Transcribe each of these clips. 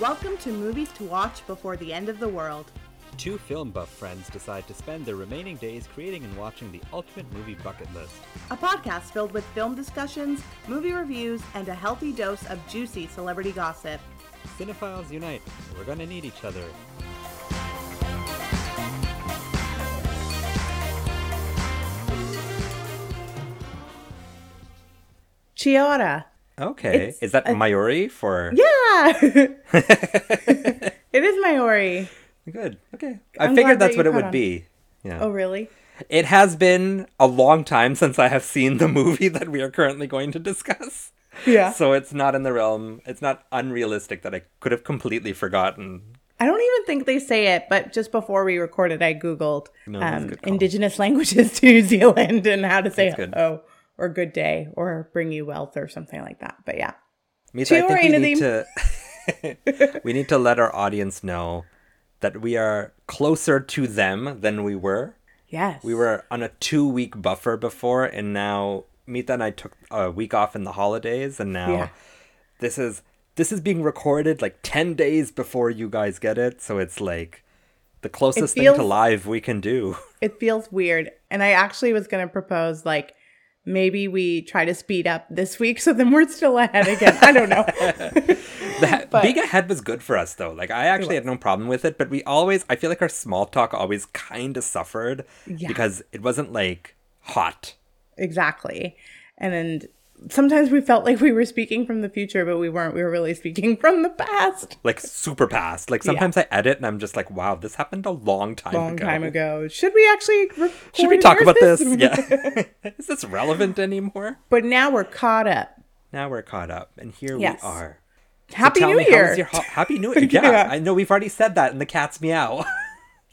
Welcome to Movies to Watch Before the End of the World. Two film buff friends decide to spend their remaining days creating and watching the ultimate movie bucket list. A podcast filled with film discussions, movie reviews, and a healthy dose of juicy celebrity gossip. Cinephiles unite. We're gonna need each other. Kia ora. Okay. It's Is that a- Maori for? Yeah! it is Maori. Good. Okay. I I'm figured that's you what it would on. be. Yeah. Oh, really? It has been a long time since I have seen the movie that we are currently going to discuss. Yeah. So it's not in the realm. It's not unrealistic that I could have completely forgotten. I don't even think they say it, but just before we recorded, I Googled No, um, indigenous languages to New Zealand and how to say hello or good day or bring you wealth or something like that. But yeah. Mita, I think we need to we need to let our audience know that we are closer to them than we were. Yes. We were on a two week buffer before, and now Mita and I took a week off in the holidays, and now Yeah. this is this is being recorded like ten days before you guys get it, so it's like the closest thing to live we can do. It feels weird. And I actually was going to propose like maybe we try to speed up this week so then we're still ahead again. I don't know. The But- being ahead was good for us though. Like I actually had no problem with it, but we always I feel like our small talk always kind of suffered Yeah. because it wasn't like hot. exactly. And then sometimes we felt like we were speaking from the future, but we weren't. We were really speaking from the past. Like super past. Like sometimes I edit and I'm just like, wow, this happened a long time Long ago. time ago. Should we actually Should we talk about this? Yeah. Is this relevant anymore? But now we're caught up. Now we're caught up and here Yes. we are. So Happy tell New me, Year. your ho- Happy New Year. Yeah, Yeah. I know we've already said that and the cat's meow.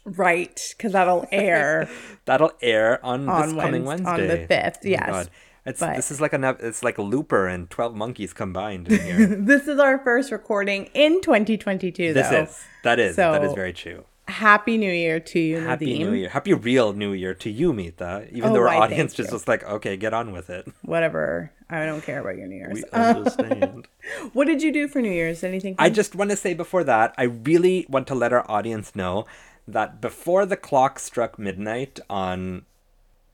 Right, because that'll air That'll air on, On this coming Wednesday. on the 5th, Oh yes. God. It's But- this is like a it's like a looper and twelve monkeys combined in here. this is our first recording in 2022, this though. is that is that is very true. Happy New Year to you, Happy Nadeem. New Year. Happy real New Year to you, Mita. Even Oh, though our oh, why, audience thank just you. was like, okay, get on with it. Whatever. I don't care about your New Year's. We understand. what did you do for New Year's? Anything? I just want to say before that, I really want to let our audience know that before the clock struck midnight on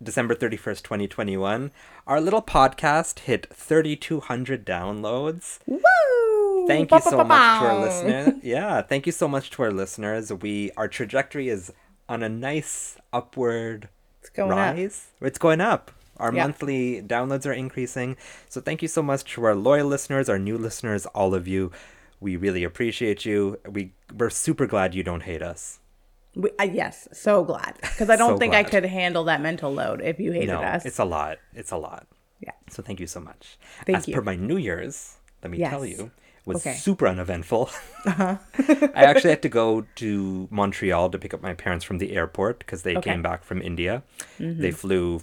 December 31st, 2021, our little podcast hit 3,200 downloads. Woo! Thank you so much to our listeners. Yeah, thank you so much to our listeners. We our trajectory is on a nice upward It's going up. rise. It's going up. Our Yeah. monthly downloads are increasing. So thank you so much to our loyal listeners, our new listeners, all of you. We really appreciate you. We we're super glad you don't hate us. We, uh, yes, so glad because I don't So think I could handle that mental load if you hated no, us. it's a lot. It's a lot. yeah. So thank you so much. Thank As you. per my New Year's, let me tell Yes. you, was Okay. Uh-huh. super uneventful. I actually had to go to Montreal to pick up my parents from the airport because they Okay. Mm-hmm. came back from India. They flew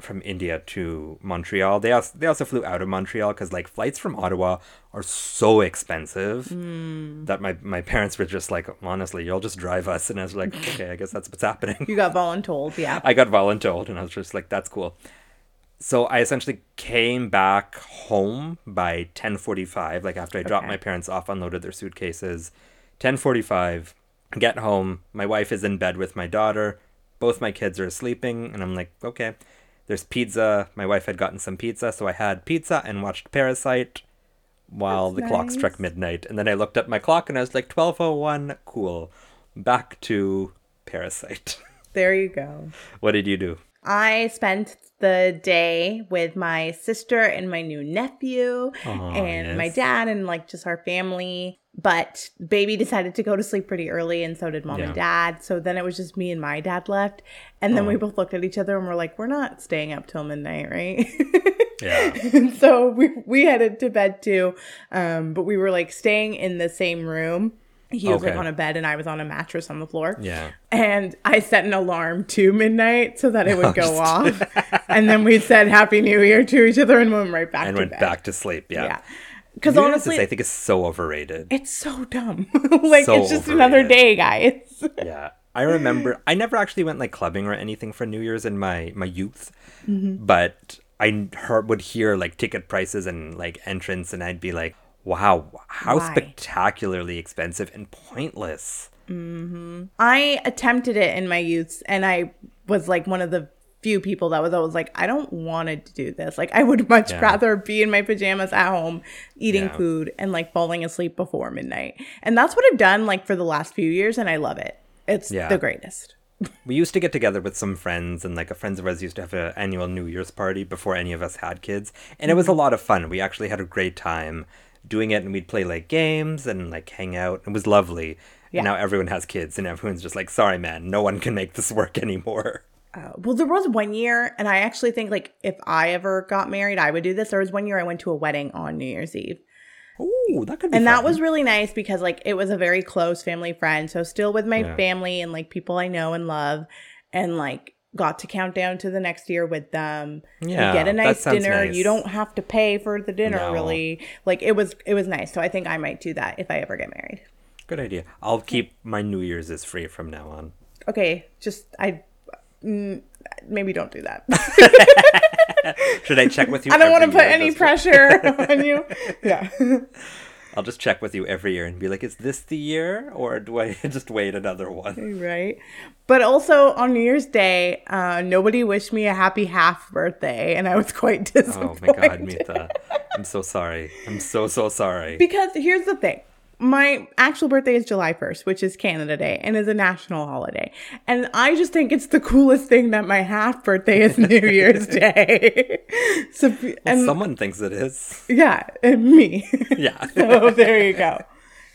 from India to Montreal. They also they also flew out of Montreal because like flights from Ottawa are so expensive Mm. that my my parents were just like, honestly, you'll just drive us, and I was like, okay, I guess that's what's happening. You got voluntold, yeah. I got voluntold, and I was just like, "That's cool." So I essentially came back home by ten forty-five. Like after I dropped Okay. my parents off, unloaded their suitcases. Ten forty-five. Get home. My wife is in bed with my daughter. Both my kids are sleeping, and I'm like, "Okay." There's pizza. My wife had gotten some pizza, so I had pizza and watched Parasite while That's the clock struck midnight. And then I looked at my clock and I was like, 12:01. Cool. Back to Parasite. There you go. what did you do? I spent the day with my sister and my new nephew Aw, and my dad and like just our family. But baby decided to go to sleep pretty early, and so did mom and dad. So then it was just me and my dad left. And then we Oh. both looked at each other and we're like, we're not staying up till midnight, right? Yeah. and so we we headed to bed too. Um, but we were like staying in the same room. He was like on a bed and I was on a mattress on the floor. Yeah. And I set an alarm to midnight so that it would go off. and then we said Happy New Year to each other and went right back And went bed. back to sleep. Yeah. Yeah. Because honestly, I think it's so overrated. it's so dumb. like, So it's just another day, guys. yeah. I remember I never actually went like clubbing or anything for New Year's in my my youth, Mm-hmm. but I heard, would hear like ticket prices and like entrance, and I'd be like, Wow, how Why? spectacularly expensive and pointless. I attempted it in my youth and I was like one of the few people that was always like, I don't want to do this. Like, I would much Yeah. rather be in my pajamas at home eating Yeah. food and like falling asleep before midnight. And that's what I've done like for the last few years and I love it. It's Yeah. the greatest. We used to get together with some friends, and like a friends of ours used to have an annual New Year's party before any of us had kids, and it was a Mm-hmm. lot of fun. We actually had a great time doing it, and we'd play like games and like hang out. It was lovely. Yeah. And now everyone has kids, and everyone's just like, "Sorry, man, no one can make this work anymore." Uh, well, there was one year, and I actually think like if I ever got married, I would do this. There was one year I went to a wedding on New Year's Eve. Ooh, that could be. and that was really nice because like it was a very close family friend so still with my Yeah. family and like people i know and love and like got to count down to the next year with them You Yeah, get a nice dinner nice. you don't have to pay for the dinner No. really like it was it was nice so i think i might do that if i ever get married good idea. I'll keep my New Year's as free from now on. okay just i mm, maybe don't do that Should I check with you? i don't want to put any pressure on you yeah I'll just check with you every year and be like, "Is this the year, or do I just wait another one?" right but also on new year's day uh nobody wished me a happy half birthday and i was quite disappointed. Oh my god, Mita. I'm so sorry. I'm so so sorry. Because here's the thing. My actual birthday is July 1st, which is Canada Day and is a national holiday. And I just think it's the coolest thing that my half birthday is New Year's Day. so and Someone thinks it is. yeah, and me. Yeah. so there you go.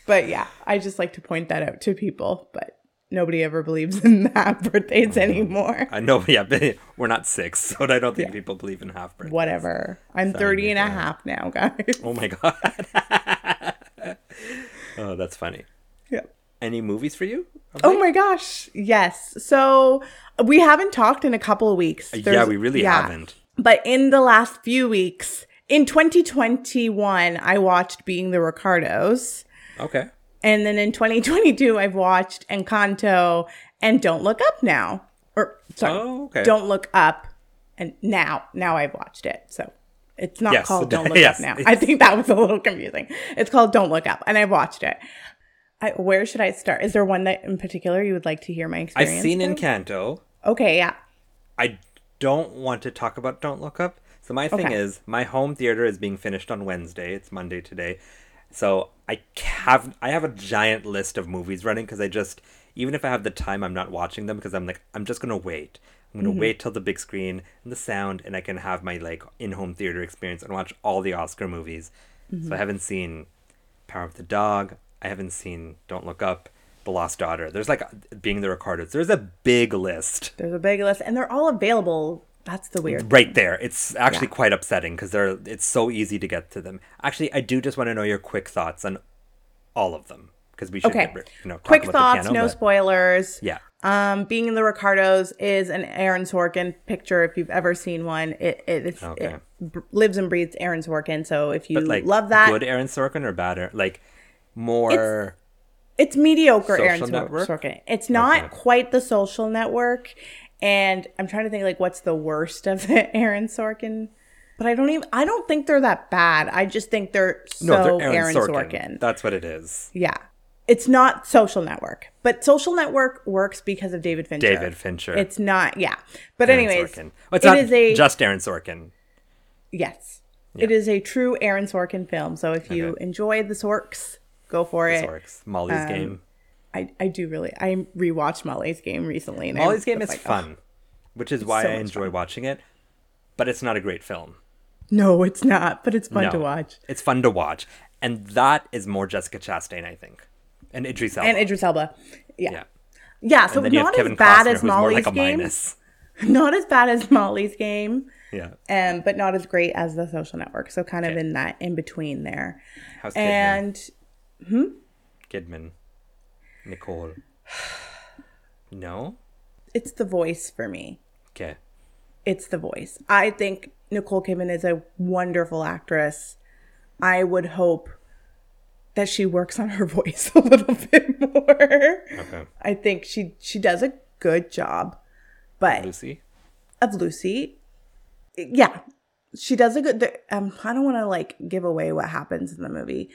But yeah, I just like to point that out to people, but nobody ever believes in half birthdays anymore. I know, yeah, but we're not six, so I don't think people believe in half birthdays. Whatever. I'm 30 and a half now, guys. Oh my god. Oh, that's funny. Yeah. Any movies for you? Oh my gosh. Yes. So we haven't talked in a couple of weeks. Uh, yeah, we really yeah. haven't. But in the last few weeks, in 2021, I watched Being the Ricardos. Okay. And then in 2022, I've watched Encanto and Don't Look Up Now. Or, sorry, Oh, okay. Don't Look Up. And now, now I've watched it. So it's not Yes, called Don't Look yes, Up Now. I think that was a little confusing. It's called Don't Look Up. And I've watched it. I, where should I start? Is there one that in particular you would like to hear my experience? I've seen with? Encanto. Okay, yeah. I don't want to talk about Don't Look Up. So my thing Okay. is, my home theater is being finished on Wednesday. It's Monday today. So I have I have a giant list of movies running because I just even if I have the time, I'm not watching them because I'm like I'm just gonna wait. I'm gonna mm-hmm. wait till the big screen and the sound, and I can have my like in-home theater experience and watch all the Oscar movies. So I mm-hmm. haven't seen Power of the Dog. I haven't seen Don't Look Up. The Lost Daughter. There's like being the Ricardos. There's a big list There's a big list, and they're all available. That's the weird. right there. It's actually Yeah. quite upsetting because they're it's so easy to get to them. Actually, I do just want to know your quick thoughts on all of them because we should Okay. get, you know Quick thoughts, piano, no but- spoilers. Yeah, Um, Being in the Ricardos is an Aaron Sorkin picture. If you've ever seen one, it it, it's, Okay. it b- lives and breathes Aaron Sorkin. So if you like love that, good Aaron Sorkin or bad Aaron, like more. it's mediocre Aaron Network? Sorkin. It's not Okay. quite the Social Network, and I'm trying to think like what's the worst of the Aaron Sorkin. But I don't even. I don't think they're that bad. I just think they're so no, they're Aaron, Aaron, Sorkin. Sorkin. That's what it is. Yeah. It's not Social Network, but Social Network works because of David Fincher. David Fincher. It's not, yeah. But Aaron anyways, Sorkin. Well, it's it not is a just Aaron Sorkin. yes, it is a true Aaron Sorkin film. So if you Okay. enjoy the Sorks, go for it. Sorks. Molly's Um, game. I, I do really. I rewatched Molly's Game recently. And Molly's game is like, oh, fun, which is why so I enjoy fun. watching it. But it's not a great film. no, it's not, but it's fun No. to watch. It's fun to watch, and that is more Jessica Chastain, I think, and Idris Elba. And Idris Elba, yeah, yeah. yeah. so not as bad Costner, as Molly's like Game, not as bad as Molly's Game. Yeah. um, but not as great as the social network. So kind of Okay. in that in between there. How's Kidman? And Kidman. Nicole. No? it's the voice for me. Okay. It's the voice. I think Nicole Kidman is a wonderful actress. I would hope that she works on her voice a little bit more. Okay. I think she she does a good job. But Lucy? of Lucy, yeah, she does a good. Um, I don't want to like give away what happens in the movie,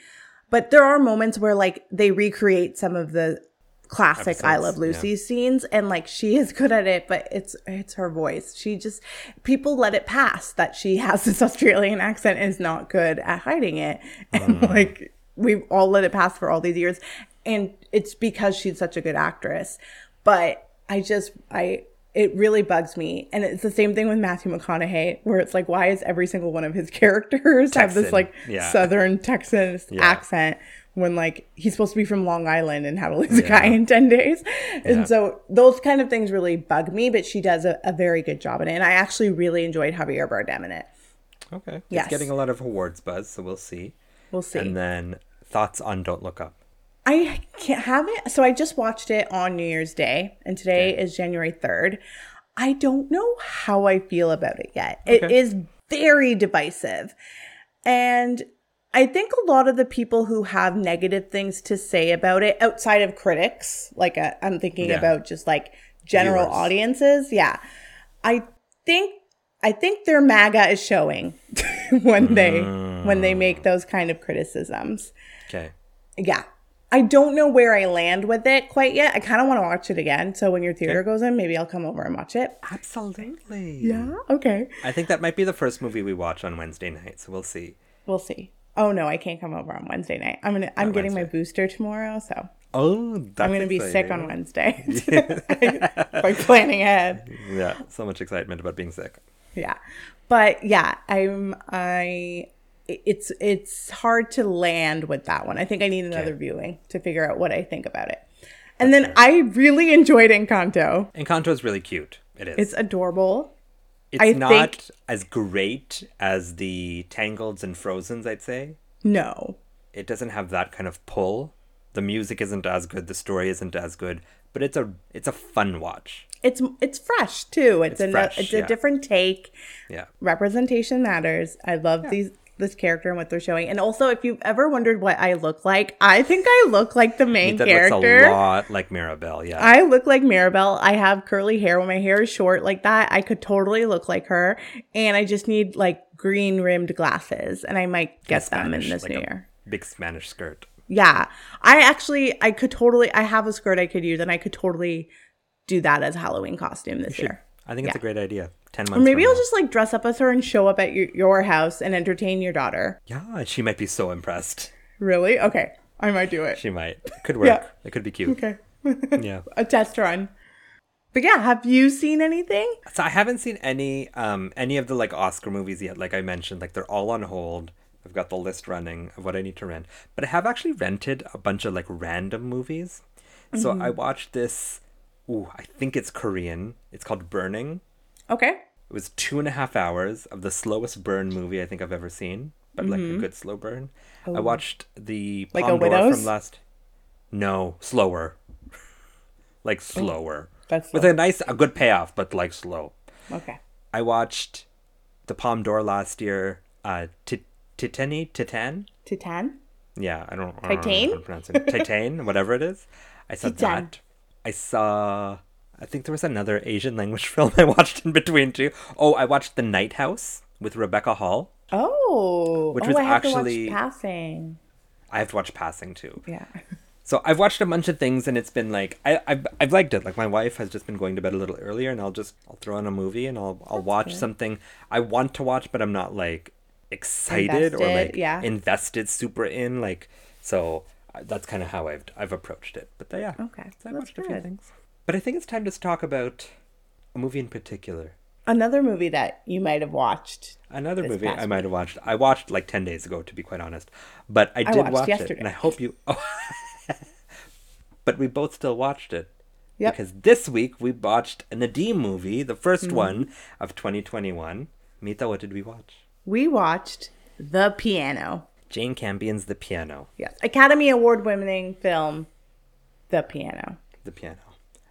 but there are moments where like they recreate some of the classic I Episodes, Love yeah. Lucy scenes, and like she is good at it. But it's it's her voice. She just people let it pass that she has this Australian accent and is not good at hiding it, and Mm. like we've all let it pass for all these years, and it's because she's such a good actress. But I just I it really bugs me. And it's the same thing with Matthew McConaughey, where it's like, why is every single one of his characters have this like yeah. Southern Texan Yeah. accent when like he's supposed to be from Long Island and how to lose a guy in 10 days. And Yeah. so those kind of things really bug me, but she does a, a very good job in it. And I actually really enjoyed Javier Bardem in it. Okay. Yes. It's getting a lot of awards buzz, so we'll see. We'll see. And then thoughts on Don't Look Up. I can't have it. So I just watched it on New Year's Day, and today is January 3rd. I don't know how I feel about it yet. It Okay. is very divisive. And I think a lot of the people who have negative things to say about it outside of critics, like uh, I'm thinking Yeah. about just like general Viewers. audiences, yeah. I think I think their MAGA is showing when they mm. when they make those kind of criticisms. Okay. yeah. I don't know where i land with it quite yet. I kind of want to watch it again. So when your theater goes in maybe i'll come over and watch it. Absolutely. yeah? Okay. I think that might be the first movie we watch on Wednesday night, so we'll see. we'll see. Oh no i can't come over on wednesday night. I'm gonna i'm getting my booster tomorrow so Oh, that's i'm gonna be sick on exciting. wednesday. By planning ahead. Yeah, so much excitement about being sick. Yeah but yeah i'm i it's it's hard to land with that one i think i need another Okay. viewing to figure out what i think about it and then i really enjoyed encanto Encanto is really cute. It is. it's adorable It's I not think- as great as the Tangleds and Frozens, I'd say. no It doesn't have that kind of pull. The music isn't as good, the story isn't as good, but it's a it's a fun watch. it's it's fresh too it's, It's a fresh, it's yeah. a different take Yeah. representation matters i love these this character and what they're showing and also if you've ever wondered what i look like i think i look like the main character. That looks a lot like Mirabel, yeah. I look like Maribel. I have curly hair. When my hair is short like that, I could totally look like her. And I just need like green rimmed glasses, and I might get them in Spanish, this like new year. Big Spanish skirt. Yeah, I actually, I could totally. I have a skirt I could use, and I could totally do that as a Halloween costume this year. I think it's a great idea. Ten months. Or maybe I'll now. just like dress up as her and show up at your, your house and entertain your daughter. Yeah, she might be so impressed. Really? Okay, I might do it. She might. It could work. Yeah. It could be cute. Okay, Yeah. a test run. But yeah, have you seen anything? So I haven't seen any um any of the like Oscar movies yet. Like I mentioned, like they're all on hold. I've got the list running of what I need to rent. But I have actually rented a bunch of like random movies. So I watched this. Ooh, I think it's Korean. It's called Burning. Okay. It was two and a half hours of the slowest burn movie I think I've ever seen, but like a good slow burn. I watched the Like a Widows? from last. No, slower. like slower. That's slow. with a nice, a good payoff, but like slow. Okay. I watched the Palme d'Or last year. Uh, Ti- Titani, Titan. Titan? Yeah, I don't, I don't know Titan? how to pronounce it. Titan, whatever it is. I saw Titan. that. I saw. I think there was another Asian language film I watched in between too. Oh, I watched The Night House with Rebecca Hall. Oh, Which oh, was I have actually- to watch Passing. I have to watch Passing too. Yeah. So I've watched a bunch of things and it's been like I, I've I've liked it. Like my wife has just been going to bed a little earlier and I'll just I'll throw on a movie and I'll I'll watch good. something I want to watch but I'm not like excited or like yeah. invested super in like so uh, that's kind of how I've I've approached it. But uh, yeah. Okay, So I that's watched a few things. But I think it's time to talk about a movie in particular. Another movie that you might have watched. Another movie I might have watched. I watched like ten days ago, to be quite honest. But I did watched watch it, and I hope you. Oh. but we both still watched it Yep. because this week we watched a Nadeem movie, the 1st Mm-hmm. one of 2021. Mita, what did we watch? We watched The Piano. Jane Campion's The Piano. Yes. Academy Award winning film, The Piano. The Piano.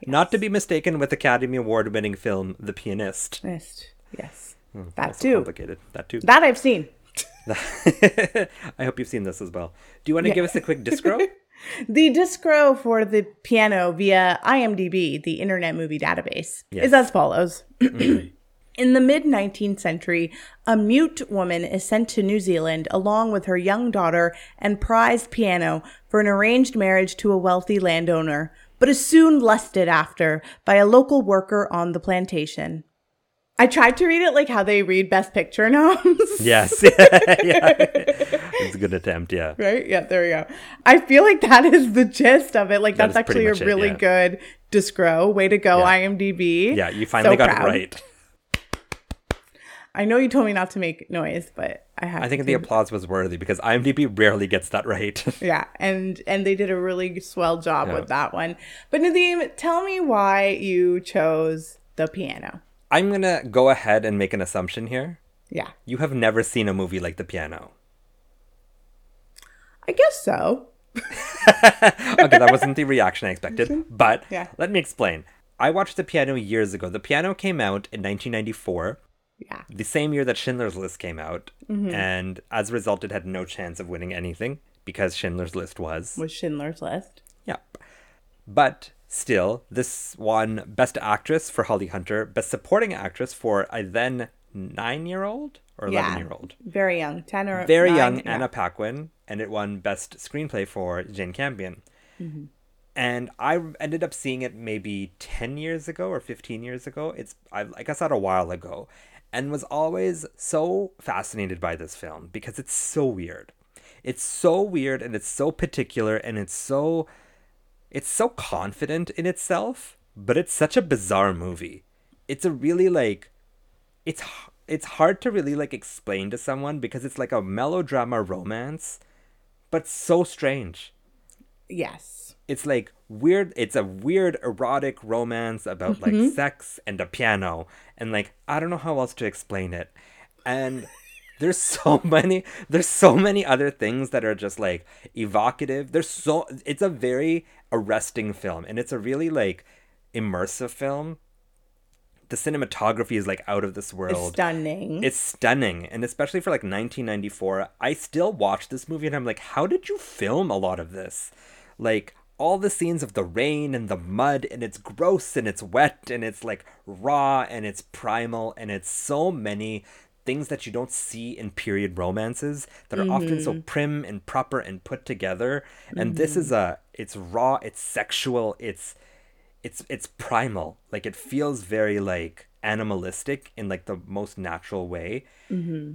Not to be mistaken with Academy Award winning film The Pianist. Missed. Yes. Hmm, that too. complicated. That too. That I've seen. I hope you've seen this as well. Do you want to give us a quick discro? The discro for the piano via IMDb, the Internet Movie Database, Yes. is as follows. In the mid 19th century, a mute woman is sent to New Zealand along with her young daughter and prized piano for an arranged marriage to a wealthy landowner, but is soon lusted after by a local worker on the plantation. I tried to read it like how they read Best Picture noms. Yes. yeah. It's a good attempt, yeah. right? Yeah, there we go. I feel like that is the gist of it. Like That that's actually a much it, really yeah. good discro. Way to go, Yeah. IMDb. Yeah, you finally So got proud. it right. I know you told me not to make noise, but I have. I think to. the applause was worthy because IMDb rarely gets that right. Yeah, and and they did a really swell job Yeah. with that one. But Nadeem, tell me why you chose the piano. I'm going to go ahead and make an assumption here. Yeah, You have never seen a movie like The Piano. I guess so. okay, that wasn't the reaction I expected, but Yeah. let me explain. I watched The Piano years ago. The Piano came out in 1994, Yeah, the same year that Schindler's List came out, Mm-hmm. and as a result, it had no chance of winning anything because Schindler's List was. was Schindler's List. Yeah. But still, this won Best Actress for Holly Hunter, Best Supporting Actress for a then nine year old or 11 Yeah, year old. very young, ten or Very nine, young yeah. Anna Paquin, and it won Best Screenplay for Jane Campion. Mm-hmm. And I ended up seeing it maybe 10 years ago or 15 years ago. It's I, I guess not a while ago, and was always so fascinated by this film because it's so weird. It's so weird and it's so particular and it's so it's so confident in itself, but it's such a bizarre movie. It's a really like it's it's hard to really like explain to someone because it's like a melodrama romance, but so strange. Yes. It's like weird. It's a weird erotic romance about like mm-hmm. sex and a piano, and like I don't know how else to explain it. And there's so many. There's so many other things that are just like evocative. There's so. It's a very arresting film, and it's a really like immersive film. The cinematography is like out of this It's world. stunning. It's stunning, and especially for like 1994, I still watch this movie and I'm like, how did you film a lot of this? Like all the scenes of the rain and the mud, and it's gross and it's wet and it's like raw and it's primal and it's so many things that you don't see in period romances that are often so mm-hmm. prim and proper and put together. And this is mm-hmm. a, it's raw, it's sexual, it's it's it's primal. Like it feels very like animalistic in like the most natural way. Mm-hmm.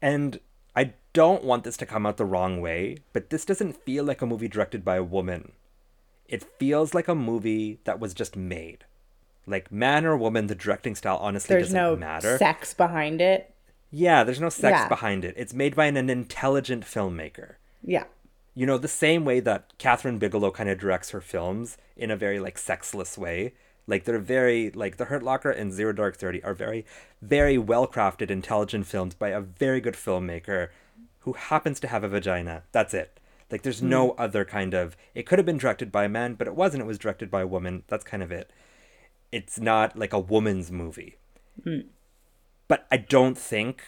And i don't want this to come out the wrong way but this doesn't feel like a movie directed by a woman it feels like a movie that was just made like man or woman the directing style honestly There's doesn't no matter sex behind it. yeah there's no sex Yeah. behind it it's made by an, an intelligent filmmaker Yeah. you know the same way that Kathryn Bigelow kind of directs her films in a very like sexless way. Like they're very like The Hurt Locker and Zero Dark Thirty are very, very well crafted, intelligent films by a very good filmmaker who happens to have a vagina. That's it. Like there's hmm. no other kind of. It could have been directed by a man, but it wasn't. It was directed by a woman. That's kind of it. It's not like a woman's movie. Hmm. But I don't think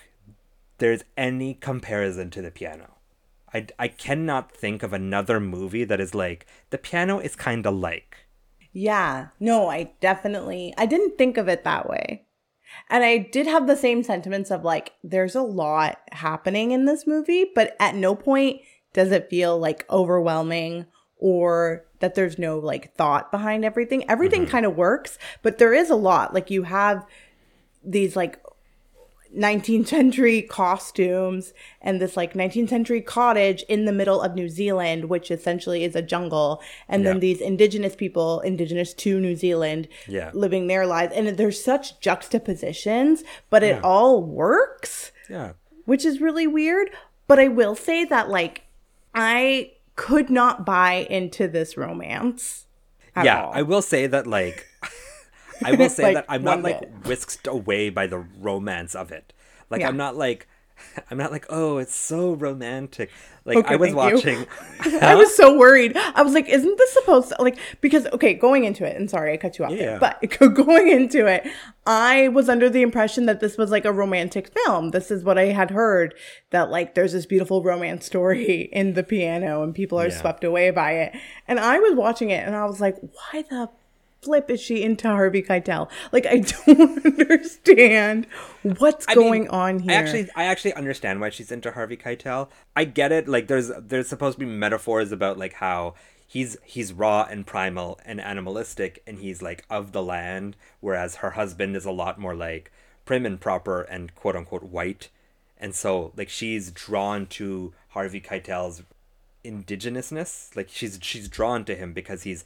there's any comparison to the piano. I, I cannot think of another movie that is like the piano is kind of like Yeah. No, I definitely I didn't think of it that way. And I did have the same sentiments of like there's a lot happening in this movie, but at no point does it feel like overwhelming or that there's no like thought behind everything. Everything mm-hmm. kind of works, but there is a lot. Like you have these like 19th century costumes and this like 19th century cottage in the middle of New Zealand, which essentially is a jungle. And then these indigenous people, indigenous to New Zealand, Yeah. living their lives. And there's such juxtapositions, but it all works, yeah which is really weird. But I will say that like I could not buy into this romance. yeah all. I will say that like I will say Like, that I'm not like bit. whisked away by the romance of it. Like Yeah. I'm not like I'm not like oh it's so romantic. Like Okay, I was watching I was so worried. I was like, isn't this supposed to like because okay, going into it, and sorry I cut you off Yeah. there, but going into it, I was under the impression that this was like a romantic film. This is what I had heard that like there's this beautiful romance story in the piano and people are Yeah. swept away by it. And I was watching it and I was like, why the flip is she into Harvey Keitel? Like I don't understand what's I mean, going on here. I actually I actually understand why she's into Harvey Keitel. I get it. Like there's there's supposed to be metaphors about like how he's he's raw and primal and animalistic and he's like of the land, whereas her husband is a lot more like prim and proper and quote unquote white. And so like she's drawn to Harvey Keitel's indigenousness. Like she's she's drawn to him because he's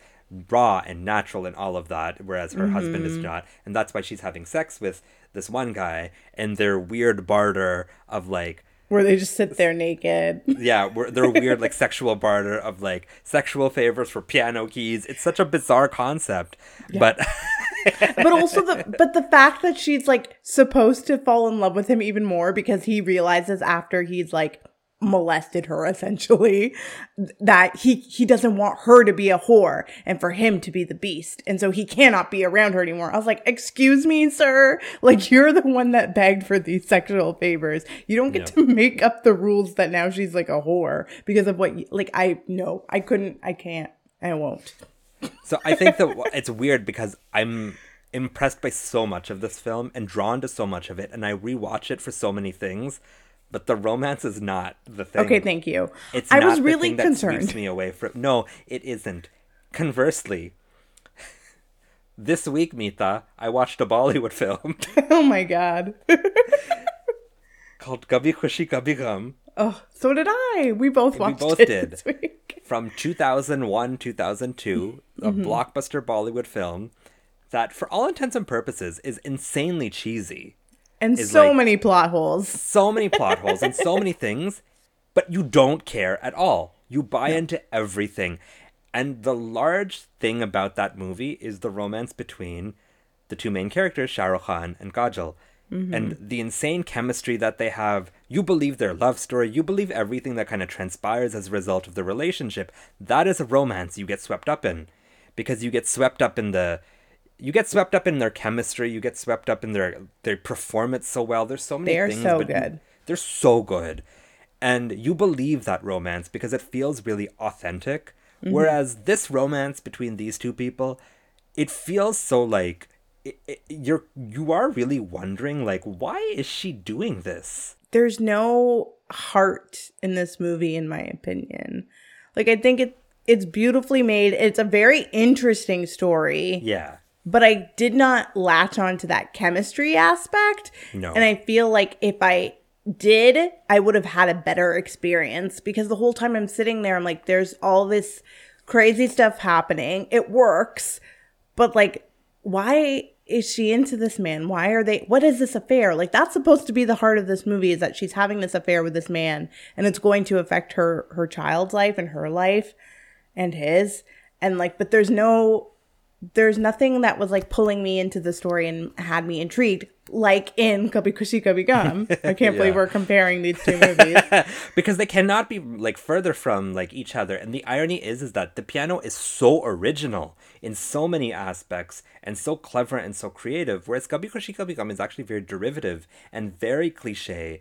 raw and natural and all of that, whereas her husband is mm-hmm. not. And that's why she's having sex with this one guy and their weird barter of like where they just sit there naked. yeah, they're weird like sexual barter of like sexual favors for piano keys. It's such a bizarre concept, but but also the but the fact that she's like supposed to fall in love with him even more because he realizes after he's like molested her essentially that he he doesn't want her to be a whore and for him to be the beast. And so he cannot be around her anymore. I was like excuse me sir. Like you're the one that begged for these sexual favors. You don't get to make up the rules that now she's like a whore because of what you, like i no i couldn't i can't i won't. So I think that it's weird because I'm impressed by so much of this film and drawn to so much of it, and I rewatch it for so many things. But the romance is not the thing. okay thank you It's i not was the really concerned me away from. No, it isn't. Conversely, this week, Mita, I watched a Bollywood film oh my god called Kabhi Khushi Kabhi Gham oh so did i we both watched both it did. this week. from 2001 2002 a Mm-hmm. blockbuster bollywood film that for all intents and purposes is insanely cheesy and so like- many plot holes. so many plot holes and so many things but you don't care at all. You buy into everything. And the large thing about that movie is the romance between the two main characters Shah Rukh Khan and Kajol mm-hmm. and the insane chemistry that they have. You believe their love story. You believe everything that kind of transpires as a result of the relationship. That is a romance you get swept up in. Because you get swept up in the you get swept up in their chemistry you get swept up in their they perform it so well. There's so many They are things so good. they're so good. And you believe that romance because it feels really authentic. Mm-hmm. whereas this romance between these two people it feels so like it, it, you're you are really wondering like why is she doing this? There's no heart in this movie in my opinion. Like i think it it's beautifully made. It's a very interesting story. Yeah but i did not latch on to that chemistry aspect. No. and i feel like if i did i would have had a better experience because the whole time i'm sitting there i'm like there's all this crazy stuff happening. It works but like why is she into this man? Why are they what is this affair? Like that's supposed to be the heart of this movie is that she's having this affair with this man and it's going to affect her her child's life and her life and his. And like but there's no there's nothing that was like pulling me into the story and had me intrigued like in Kabhi Khushi Kabhi Gham. I can't believe we're comparing these two movies. because they cannot be like further from like each other and the irony is is that the piano is so original in so many aspects and so clever and so creative whereas Kabhi Khushi Kabhi Gham is actually very derivative and very cliche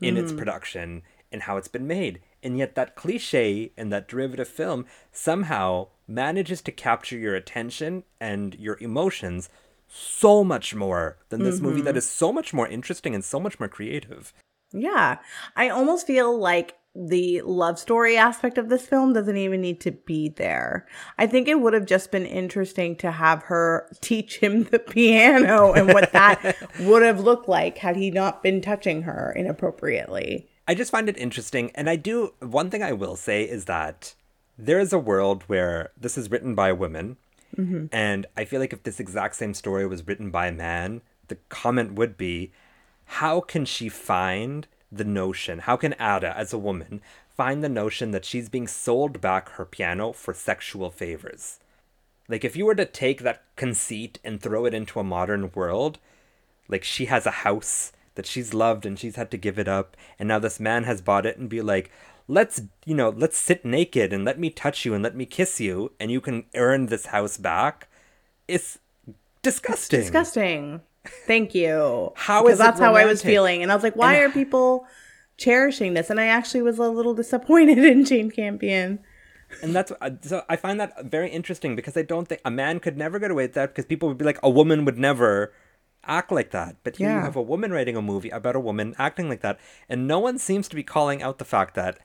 in its mm. production and how it's been made and yet that cliche and that derivative film somehow manages to capture your attention and your emotions so much more than this movie that mm-hmm. is so much more interesting and so much more creative yeah. I almost feel like the love story aspect of this film doesn't even need to be there. I think it would have just been interesting to have her teach him the piano and what that would have looked like had he not been touching her inappropriately. I just find it interesting. And I do, one thing I will say is that there is a world where this is written by women. Mm-hmm. And I feel like if this exact same story was written by a man, the comment would be how can she find the notion? How can Ada, as a woman, find the notion that she's being sold back her piano for sexual favors? Like, if you were to take that conceit and throw it into a modern world, like she has a house that she's loved and she's had to give it up and now this man has bought it and be like let's you know let's sit naked and let me touch you and let me kiss you and you can earn this house back it's disgusting it's Disgusting. Thank you. How Because is that's how I was feeling. And I was like, why And- are people cherishing this? And I actually was a little disappointed in Jane Campion. And that's uh, so I find that very interesting because I don't think a man could never get away with that because people would be like a woman would never act like that. But here you have a woman writing a movie about a woman acting like that, and no one seems to be calling out the fact that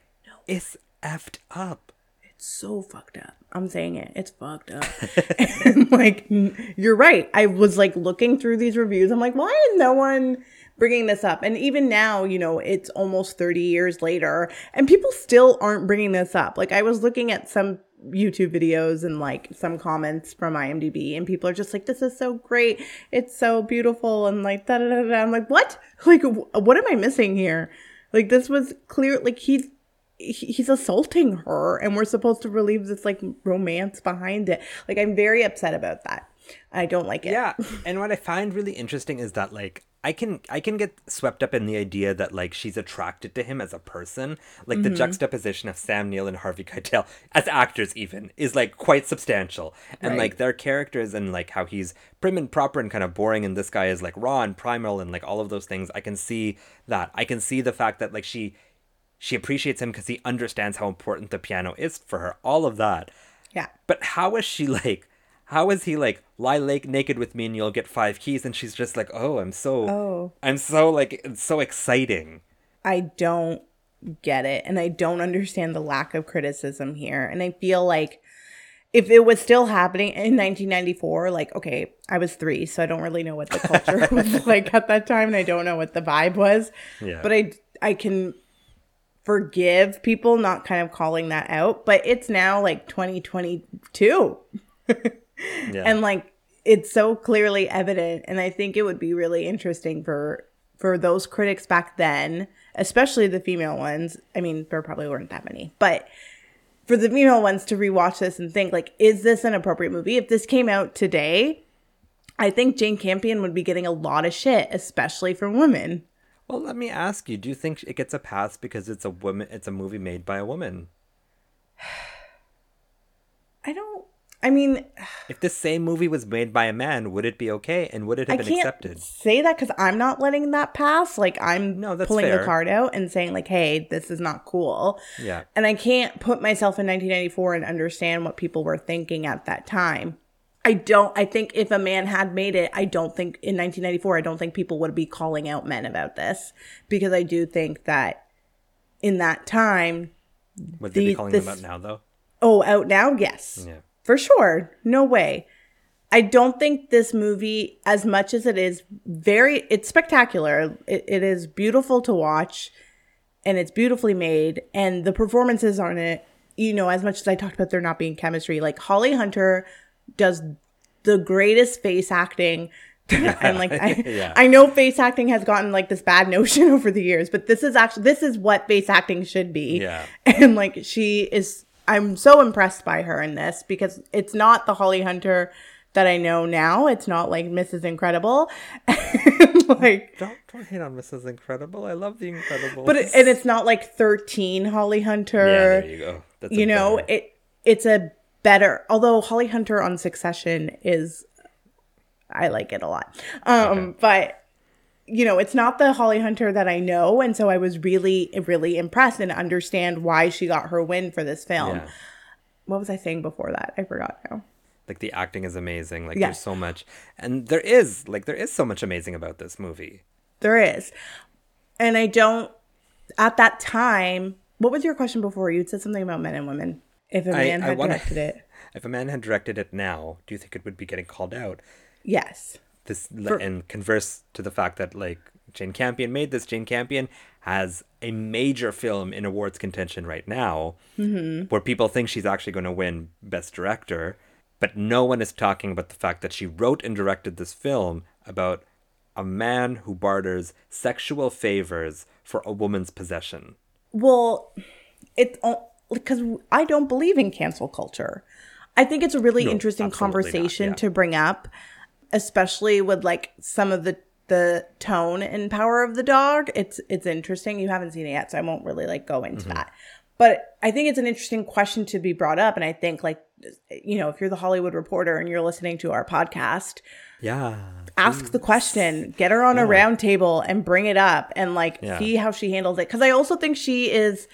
it's effed up. It's so fucked up. I'm saying it. It's fucked up. and like, you're right. I was like looking through these reviews. I'm like, why is no one bringing this up? And even now, you know, it's almost 30 years later and people still aren't bringing this up. Like, I was looking at some YouTube videos and like some comments from IMDb, and people are just like, this is so great. It's so beautiful. And like, da da da da. I'm like, what? Like, wh- what am I missing here? Like, this was clear. Like, he's he- he's assaulting her and we're supposed to relieve this like romance behind it like i'm very upset about that i don't like it Yeah, and what I find really interesting is that like I can I can get swept up in the idea that like she's attracted to him as a person. Like the mm-hmm. juxtaposition of Sam Neill and Harvey Keitel as actors even is like quite substantial. And Right. like their characters and like how he's prim and proper and kind of boring and this guy is like raw and primal and like all of those things. I can see that. I can see the fact that like she she appreciates him because he understands how important the piano is for her. All of that. yeah But how is she like? How is he like lie lake naked with me and you'll get five keys? And she's just like, oh, I'm so, Oh. I'm so like, it's so exciting. i don't get it and i don't understand the lack of criticism here and i feel like if it was still happening in 1994 like okay i was three so i don't really know what the culture was like at that time and i don't know what the vibe was Yeah. but i i can forgive people not kind of calling that out but it's now like 2022 Yeah. and like it's so clearly evident and i think it would be really interesting for for those critics back then especially the female ones. I mean there probably weren't that many but for the female ones to rewatch this and think like is this an appropriate movie? If this came out today i think jane campion would be getting a lot of shit especially from women well, let me ask you: Do you think it gets a pass because it's a woman? It's a movie made by a woman. i don't i mean If this same movie was made by a man, would it be okay? And would it have I been can't accepted? say that because I'm not letting that pass. Like I'm No, that's pulling fair. the card out and saying like, "Hey, this is not cool." Yeah. And I can't put myself in 1994 and understand what people were thinking at that time. I don't. I think if a man had made it, I don't think in 1994, I don't think people would be calling out men about this because I do think that in that time, Would they be calling this- them out now, though? oh, out now, yes Yeah. for sure. No way. I don't think this movie, as much as it is very, it's spectacular. It, it is beautiful to watch and it's beautifully made. And the performances on it, you know, as much as I talked about there not being chemistry, like Holly Hunter does the greatest face acting. and like I, Yeah. I know face acting has gotten like this bad notion over the years, but this is actually this is what face acting should be. Yeah. And like she is I'm so impressed by her in this because it's not the Holly Hunter that I know now. It's not like Mrs. Incredible. like Don't don't hate on Mrs. Incredible. I love the Incredible. but it, and it's not like 13 Holly Hunter. yeah, there you go. That's you know, better- it it's a better although Holly Hunter on Succession is I like it a lot. Um Okay. but you know, it's not the Holly Hunter that I know and so I was really really impressed and understand why she got her win for this film. yeah. What was I saying before that? I forgot now. like the acting is amazing like Yeah. there's so much and there is like there is so much amazing about this movie There is. And I don't at that time, what was your question before? You'd said something about men and women. If a I- man I had wanna- directed it. if a man had directed it now do you think it would be getting called out Yes. this For- and converse to the fact that like jane campion made this jane campion has a major film in awards contention right now mm-hmm. where people think she's actually going to win best director but no one is talking about the fact that she wrote and directed this film about a man who barters sexual favors for a woman's possession Well, it's because I don't believe in cancel culture. I think it's a really No, interesting not, conversation yeah. to bring up, especially with like some of the the tone and power of the dog. It's it's interesting. You haven't seen it yet, so I won't really like go into mm-hmm. that. But I think it's an interesting question to be brought up, and I think like you know if you're the Hollywood Reporter and you're listening to our podcast, yeah ask the question, get her on a round table and bring it up and like Yeah. see how she handles it. Cause I also think she is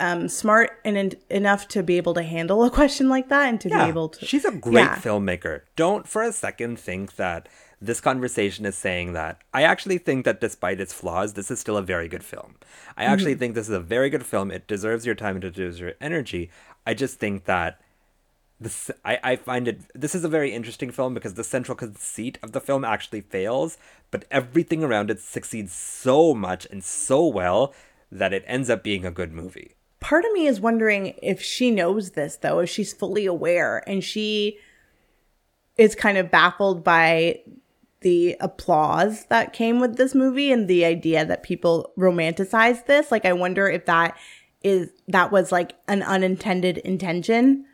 um, smart and en- enough to be able to handle a question like that and to be able to. She's a great Yeah. filmmaker. Don't for a second think that this conversation is saying that. I actually think that despite its flaws, this is still a very good film. I actually Mm-hmm. think this is a very good film. It deserves your time. And it deserves your energy. I just think that this I, I find it this is a very interesting film because the central conceit of the film actually fails, but everything around it succeeds so much and so well that it ends up being a good movie. Part of me is wondering if she knows this, though, if she's fully aware and she is kind of baffled by the applause that came with this movie and the idea that people romanticize this. Like, I wonder if that is that was like an unintended intention.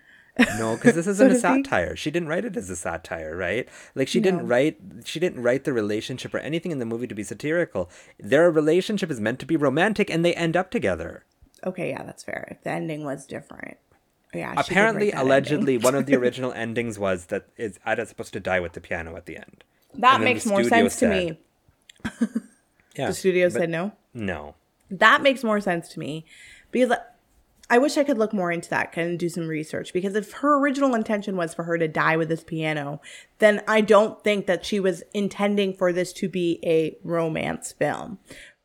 No, because this isn't to a satire. She didn't write it as a satire, right? Like she didn't write she didn't write the relationship or anything in the movie to be satirical. Their relationship is meant to be romantic and they end up together. Okay, yeah, that's fair. If the ending was different. Yeah. Apparently, write that ending. allegedly, one of the original endings was that is Ada's supposed to die with the piano at the end. That makes more sense to me. Yeah. The studio said no. No. That makes more sense to me because I wish I could look more into that and do some research because if her original intention was for her to die with this piano, then I don't think that she was intending for this to be a romance film.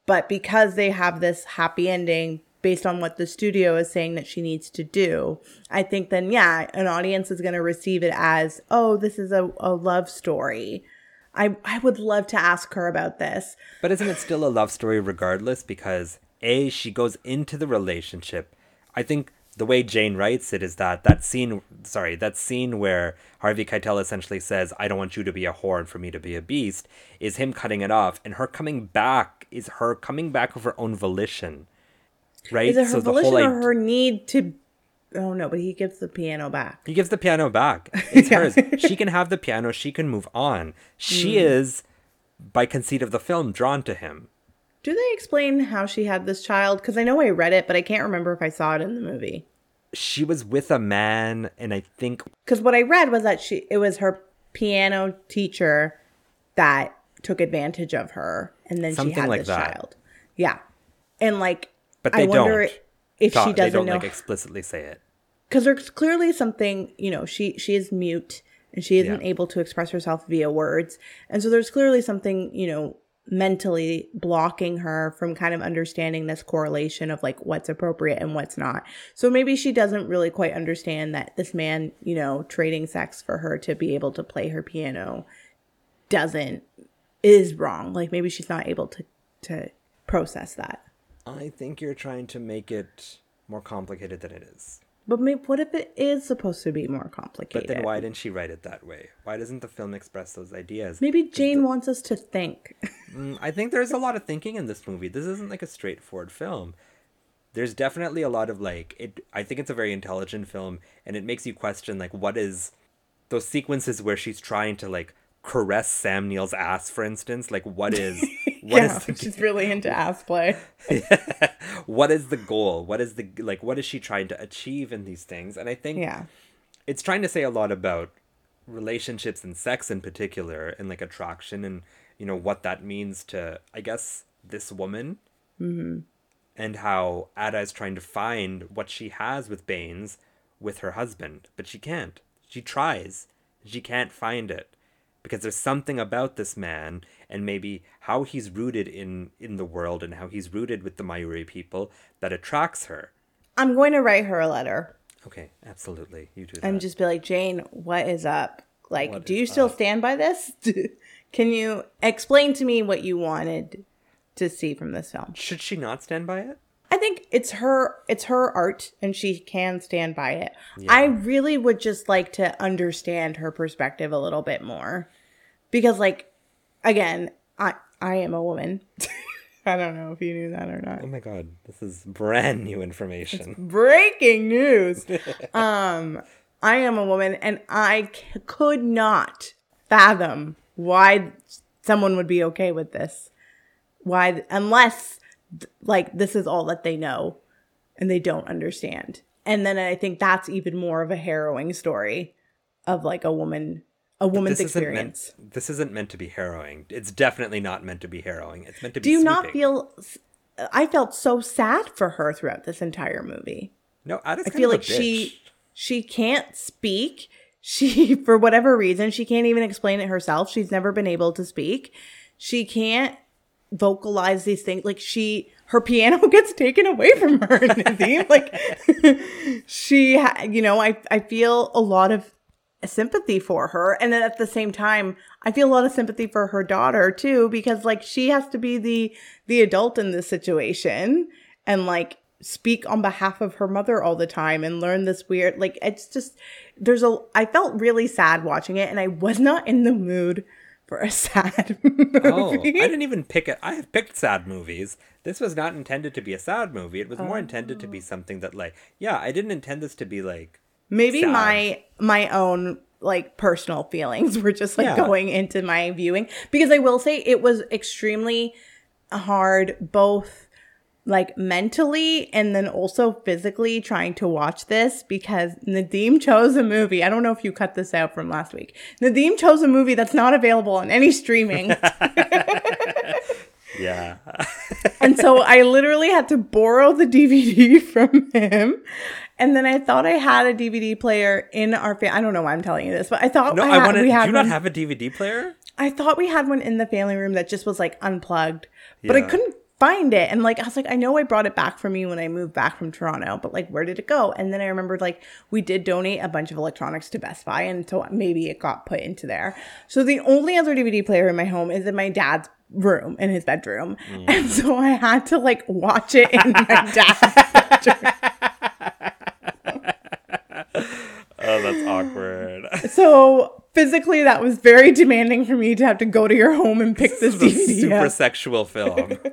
But because they have this happy ending based on what the studio is saying that she needs to do, I think then, yeah, an audience is going to receive it as, oh, this is a, a love story. I, I would love to ask her about this. But isn't it still a love story regardless? Because A, she goes into the relationship. I think the way Jane writes it is that that scene, sorry, that scene where Harvey Keitel essentially says, I don't want you to be a whore and for me to be a beast, is him cutting it off. And her coming back is her coming back of her own volition. Right? Is it her volition id- or her need to? Oh no, but he gives the piano back. He gives the piano back. It's hers. She can have the piano. She can move on. She Hmm. is, by conceit of the film, drawn to him. Do they explain how she had this child? Because I know I read it, but I can't remember if I saw it in the movie. She was with a man, and I think Because what I read was that she it was her piano teacher that took advantage of her, and then she had like this that. child. Yeah, and like, But I wonder don't. if ta- she doesn't they don't know. like explicitly say it. because there's clearly something you know she she is mute and she isn't Yeah. able to express herself via words. And so there's clearly something you know mentally blocking her from kind of understanding this correlation of like what's appropriate and what's not. So maybe she doesn't really quite understand that this man you know trading sex for her to be able to play her piano doesn't is wrong. Like maybe she's not able to to process that I think you're trying to make it more complicated than it is. but maybe, what if it is supposed to be more complicated? But then why didn't she write it that way? Why doesn't the film express those ideas? Maybe Jane wants us to think. Mm, I think there's a lot of thinking in this movie. This isn't like a straightforward film. There's definitely a lot of like it I think it's a very intelligent film and it makes you question like what is those sequences where she's trying to like caress Sam Neill's ass for instance, like what is what yeah, the she's really into ass play. what is the goal? What is the like what is she trying to achieve in these things? And I think Yeah. it's trying to say a lot about relationships and sex in particular and like attraction and you know what that means to i guess this woman mm-hmm. and how ada is trying to find what she has with baines with her husband but she can't she tries she can't find it because there's something about this man and maybe how he's rooted in in the world and how he's rooted with the Maori people that attracts her I'm going to write her a letter okay absolutely you do that and just be like, Jane, what is up? Like, What do you still up? stand by this? Can you explain to me what you wanted to see from this film? should she not stand by it I think it's her it's her art and she can stand by it. I really would just like to understand her perspective a little bit more. Because like again, I I am a woman. I don't know if you knew that or not. Oh my god, this is brand new information. breaking news um i am a woman and i c- could not fathom why someone would be okay with this why unless th- like this is all that they know and they don't understand and then i think that's even more of a harrowing story of like a woman a woman's isn't experience meant. This isn't meant to be harrowing. It's definitely not meant to be harrowing. It's meant to be. do you not feel I felt so sad for her throughout this entire movie. No, I feel like she she can't speak. She for whatever reason, she can't even explain it herself. She's never been able to speak. She can't vocalize these things. Like she her piano gets taken away from her. Like she you know, I I feel a lot of sympathy for her and then at the same time i feel a lot of sympathy for her daughter too because like she has to be the the adult in this situation and like speak on behalf of her mother all the time and learn this weird like it's just there's a i felt really sad watching it and i was not in the mood for a sad movie. Oh, I didn't even pick it. I have picked sad movies. This was not intended to be a sad movie. It was more intended to Oh. be something that, like, yeah, I didn't intend this to be like. maybe sad. my my own like personal feelings were just like Yeah. going into my viewing because i will say it was extremely hard both like mentally and then also physically trying to watch this because Nadeem chose a movie. I don't know if you cut this out from last week. Nadeem chose a movie that's not available on any streaming. Yeah. and so I literally had to borrow the DVD from him. And then I thought I had a DVD player in our family. I don't know why I'm telling you this, but I thought no, I, I, wanted. we Do had you not one- have a DVD player? I thought we had one in the family room that just was like unplugged, but I couldn't find it. And like I was like, I know I brought it back from you when I moved back from Toronto, but like where did it go? And then I remembered like we did donate a bunch of electronics to Best Buy, and so maybe it got put into there. So the only other DVD player in my home is in my dad's room in his bedroom, Mm. and so I had to like watch it in my dad's bedroom. Oh, that's awkward. So physically, that was very demanding for me to have to go to your home and pick this This is a DVD super up. sexual film.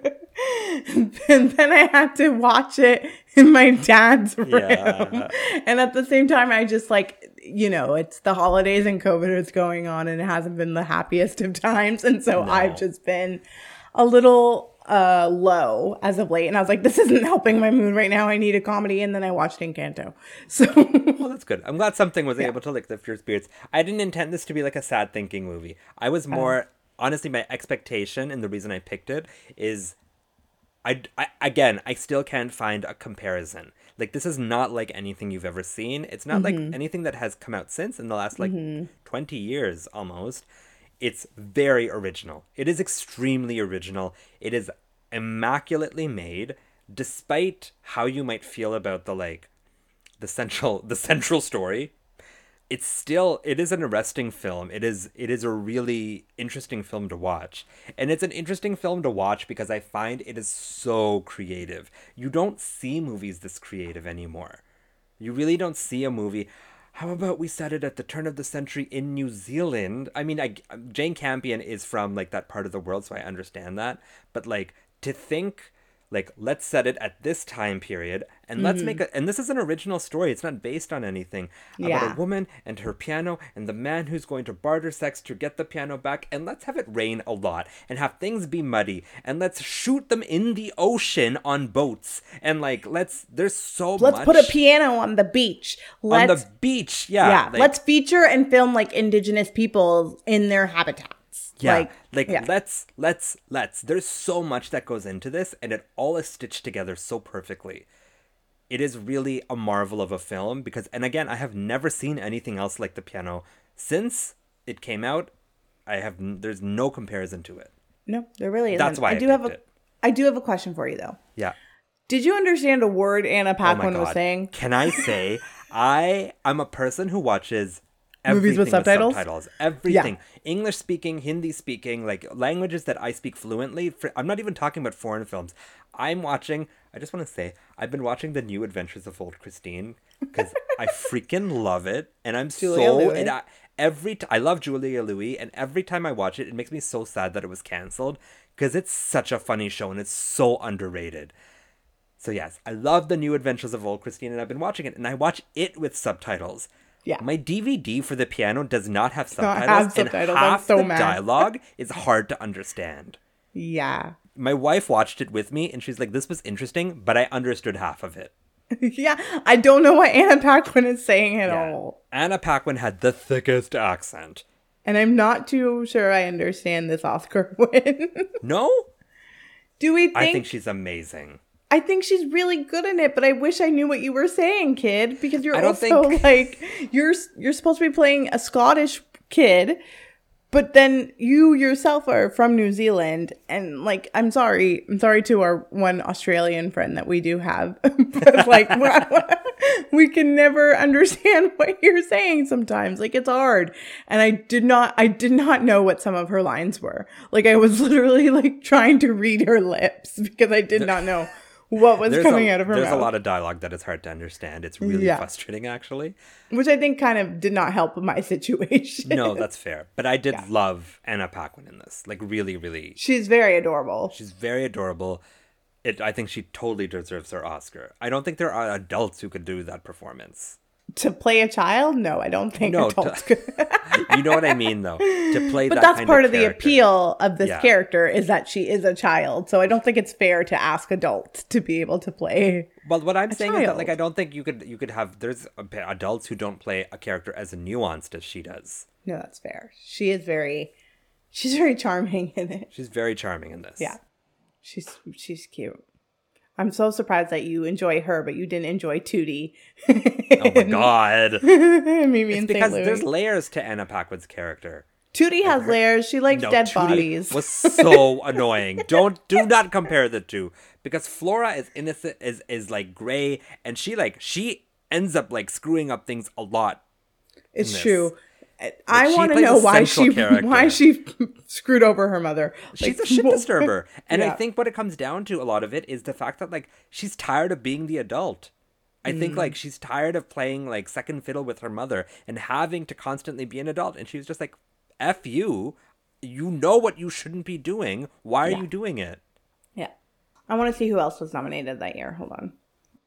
and then I had to watch it in my dad's room. Yeah. And at the same time, I just like, you know, it's the holidays and COVID is going on and it hasn't been the happiest of times. And so I've just been a little uh low as of late. And I was like, this isn't helping my mood right now. I need a comedy. And then I watched Encanto. So Well, that's good. I'm glad something was able to like lift your spirits. I didn't intend this to be like a sad thinking movie. I was more honestly my expectation and the reason I picked it is I, I again I still can't find a comparison. Like this is not like anything you've ever seen. It's not like mm-hmm. anything that has come out since in the last like mm-hmm. 20 years almost. It's very original. It is extremely original. It is immaculately made despite how you might feel about the like the central the central story it's still it is an arresting film. It is it is a really interesting film to watch. And it's an interesting film to watch because i find it is so creative. You don't see movies this creative anymore. You really don't see a movie. How about we set it at the turn of the century in new zealand? I mean I, jane campion is from like that part of the world so i understand that. But like to think like let's set it at this time period and let's make mm-hmm. a and this is an original story it's not based on anything yeah. about a woman and her piano and the man who's going to barter sex to get the piano back and let's have it rain a lot and have things be muddy and let's shoot them in the ocean on boats and like let's there's so let's much put a piano on the beach. on Let's the beach yeah yeah, like- let's feature and film like indigenous people in their habitats. Yeah, like, like, yeah. let's let's let's. There's so much that goes into this, and it all is stitched together so perfectly. It is really a marvel of a film because, and again, I have never seen anything else like the piano since it came out. I have there's no comparison to it. no, there really isn't. That's why I do have a it. I do have a question for you though. Yeah. Did you understand a word Anna Oh was saying? Can I say I I'm a person who watches Movies with subtitles? subtitles. Everything. English speaking, Hindi speaking, like languages that I speak fluently. For, I'm not even talking about foreign films. I'm watching. I just want to say I've been watching the New Adventures of Old Christine because I freaking love it, and I'm Julia so Louis. and I, every t- I love Julia Louis, and every time I watch it, it makes me so sad that it was canceled because it's such a funny show and it's so underrated. So yes, I love the new Adventures of Old Christine, and I've been watching it, and I watch it with subtitles. Yeah. My DVD for the piano does not have not subtitles, have and subtitles. I'm half so the mad. dialogue is hard to understand. Yeah. My wife watched it with me, and she's like, "This was interesting, but I understood half of it." yeah. I don't know what Anna Paquin is saying at Yeah. all. Anna Paquin had the thickest accent. And I'm not too sure I understand this Oscar win. No, Do we think I think she's amazing. I think she's really good in it, but I wish I knew what you were saying, kid, because you're also think- like you're you're supposed to be playing a Scottish kid, but then you yourself are from New Zealand and like I'm sorry, I'm sorry to our one Australian friend that we do have. but like we can never understand what you're saying sometimes. Like it's hard. And I did not I did not know what some of her lines were. Like I was literally like trying to read her lips because I did not know what was There's coming a, out of her mouth? There's mouth. a lot of dialogue that is hard to understand. It's really Yeah. frustrating, actually. which I think kind of did not help my situation. No, that's fair. But I did love Anna Paquin in this. Like, really, really. She's very adorable. She's very adorable. It, I think she totally deserves her Oscar. I don't think there are adults who could do that performance. To play a child? No, I don't think No, adults to- could. You know what I mean, though. To play But that that's part of, the appeal of this Yeah. character is that she is a child. So I don't think it's fair to ask adults to be able to play. Well, what I'm saying is that, like. I don't think you could you could have there's adults who don't play a character as nuanced as she does. No, that's fair. She is very, she's very charming in it. She's very charming in this. Yeah, she's she's cute. I'm so surprised that you enjoy her, but you didn't enjoy Tootie. Oh my god. Mimi It's because there's layers to Anna Paquin's character. Tootie has layers. She likes No, dead Tootie bodies. was so annoying. Don't do not compare the two because Flora is innocent is is like gray and she like she ends up like screwing up things a lot. It's true. I want to know why she character. why she screwed over her mother. She's Like, a shit disturber. And I think what it comes down to a lot of it is the fact that like she's tired of being the adult. I think Mm. like she's tired of playing like second fiddle with her mother and having to constantly be an adult and she's just like F you. You know what you shouldn't be doing. Why are Yeah. you doing it? Yeah. I want to see who else was nominated that year. Hold on.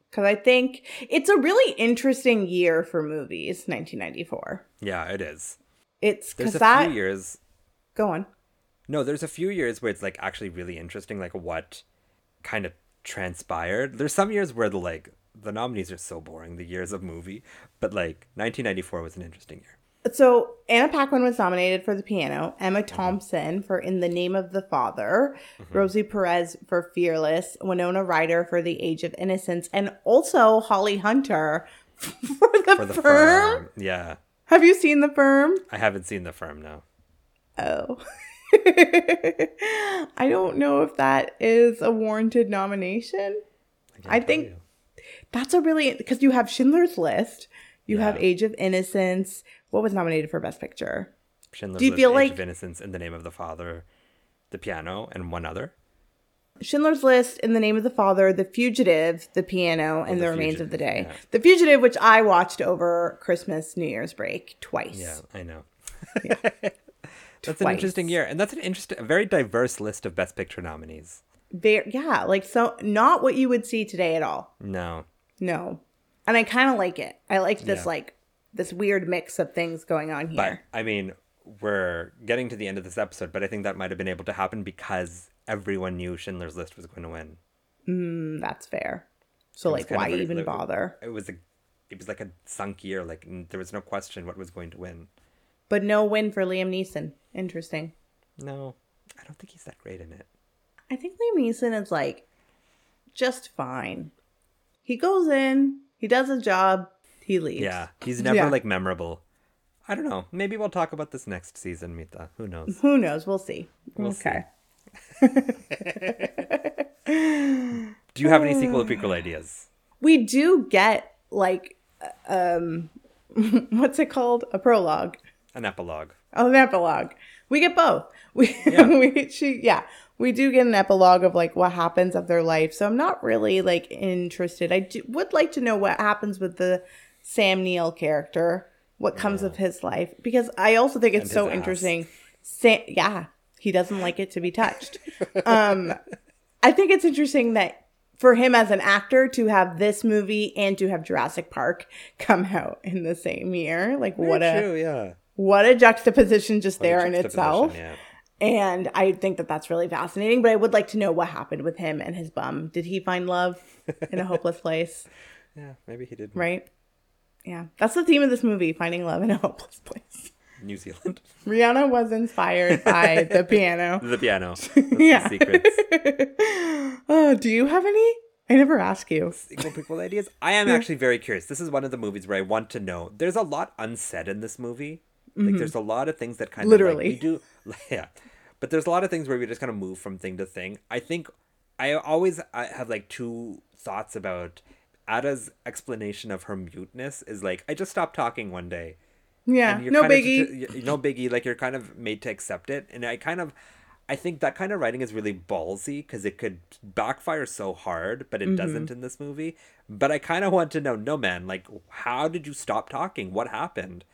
Because I think it's a really interesting year for movies, 1994. Yeah, it is. It's There's because a that. few years Go on. No, there's a few years where it's like actually really interesting, like what kind of transpired. There's some years where the like the nominees are so boring, the years of movie, but like 1994 was an interesting year. So Anna Paquin was nominated for The Piano, Mm-hmm. Emma Thompson for In the Name of the Father, Rosie Perez for Fearless, Winona Ryder for The Age of Innocence, and also Holly Hunter for The, For the Firm. firm, yeah, Have you seen The Firm? I haven't seen the firm now. Oh. I don't know if that is a warranted nomination. can't I think you. That's a really because you have Schindler's List, you have Age of Innocence. What was nominated for Best Picture? Schindler's do you List, feel Age like- of Innocence, In the Name of the Father, The Piano, and one other. Schindler's List, In the Name of the Father, The Fugitive, The Piano, oh, and The The, Remains of the Day. Yeah. The Fugitive, which I watched over Christmas, New Year's break twice. Yeah, I know. that's an interesting year, and that's an interesting, a very diverse list of Best Picture nominees. Very, yeah, like so, not what you would see today at all. No, No, and I kind of like it. I like this Yeah. like this weird mix of things going on here. But. I mean, we're getting to the end of this episode, but I think that might have been able to happen because everyone knew Schindler's List was going to win. Mm, that's fair. So was like, of why a- even it- bother? It was a, it was like a sunk year. Like there was no question what was going to win. But no win for Liam Neeson. Interesting. No, I don't think he's that great in it. I think Liam Neeson is like just fine. He goes in, he does his job, he leaves. Yeah, he's never Yeah. like memorable. I don't know. Maybe we'll talk about this next season, Mita. Who knows? Who knows? We'll see. We'll okay. Do you have any sequel or prequel ideas? We do get like um what's it called? A prologue. An epilogue. Oh, an epilogue. We get both. We Yeah. we she yeah. We do get an epilogue of like what happens of their life. So I'm not really like interested. I do, would like to know what happens with the Sam Neill character. What comes of his life because I also think it's And so interesting. Sam, yeah, he doesn't like it to be touched. um, I think it's interesting that for him as an actor to have this movie and to have Jurassic Park come out in the same year, like what a True, yeah. what a juxtaposition just What a there in itself. juxtaposition, And I think that that's really fascinating. But I would like to know what happened with him and his bum. Did he find love in a hopeless place? Yeah. yeah, maybe he did. Right? Yeah, that's the theme of this movie: finding love in a hopeless place. New Zealand. Rihanna was inspired by the piano. The piano. Yeah. the secrets. oh, do you have any? I never ask you. Sequel prequel ideas. I am actually very curious. This is one of the movies where I want to know. There's a lot unsaid in this movie. Like mm-hmm. there's a lot of things that kind of Literally. like, we do. Yeah, but there's a lot of things where we just kind of move from thing to thing. I think I always I have like two thoughts about Ada's explanation of her muteness is like I just stopped talking one day. Yeah, no kind of biggie. no biggie. Like you're kind of made to accept it, and I kind of, I think that kind of writing is really ballsy because it could backfire so hard, but it Mm-hmm. doesn't in this movie. But I kind of want to know, no man, like how did you stop talking? What happened?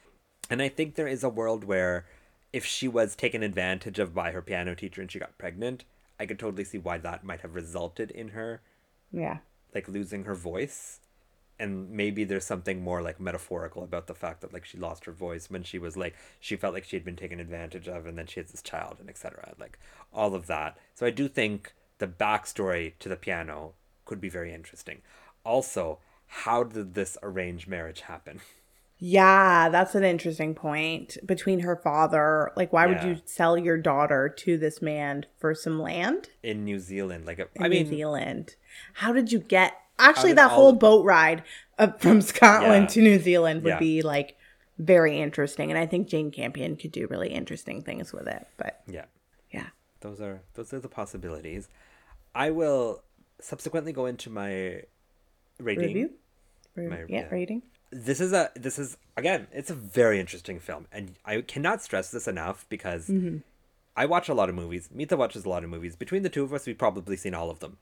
And I think there is a world where, if she was taken advantage of by her piano teacher and she got pregnant, I could totally see why that might have resulted in her yeah. Like losing her voice. And maybe there's something more like metaphorical about the fact that like she lost her voice when she was like she felt like she had been taken advantage of and then she has this child and etc like all of that. So i do think the backstory to the piano could be very interesting. Also how did this arranged marriage happen Yeah, that's an interesting point. Between her father, like, why would you sell your daughter to this man for some land in new zealand like i mean New Zealand? How did you get? Actually, that whole boat ride up from Scotland Yeah. to New Zealand would Yeah. be like very interesting, and I think Jane Campion could do really interesting things with it. But yeah yeah, those are those are the possibilities i will subsequently go into my rating review. Re- My- yeah, yeah. rating. This is a this is again it's a very interesting film and i cannot stress this enough because mm-hmm. i watch a lot of movies. Mita watches a lot of movies. Between the two of us we've probably seen all of them.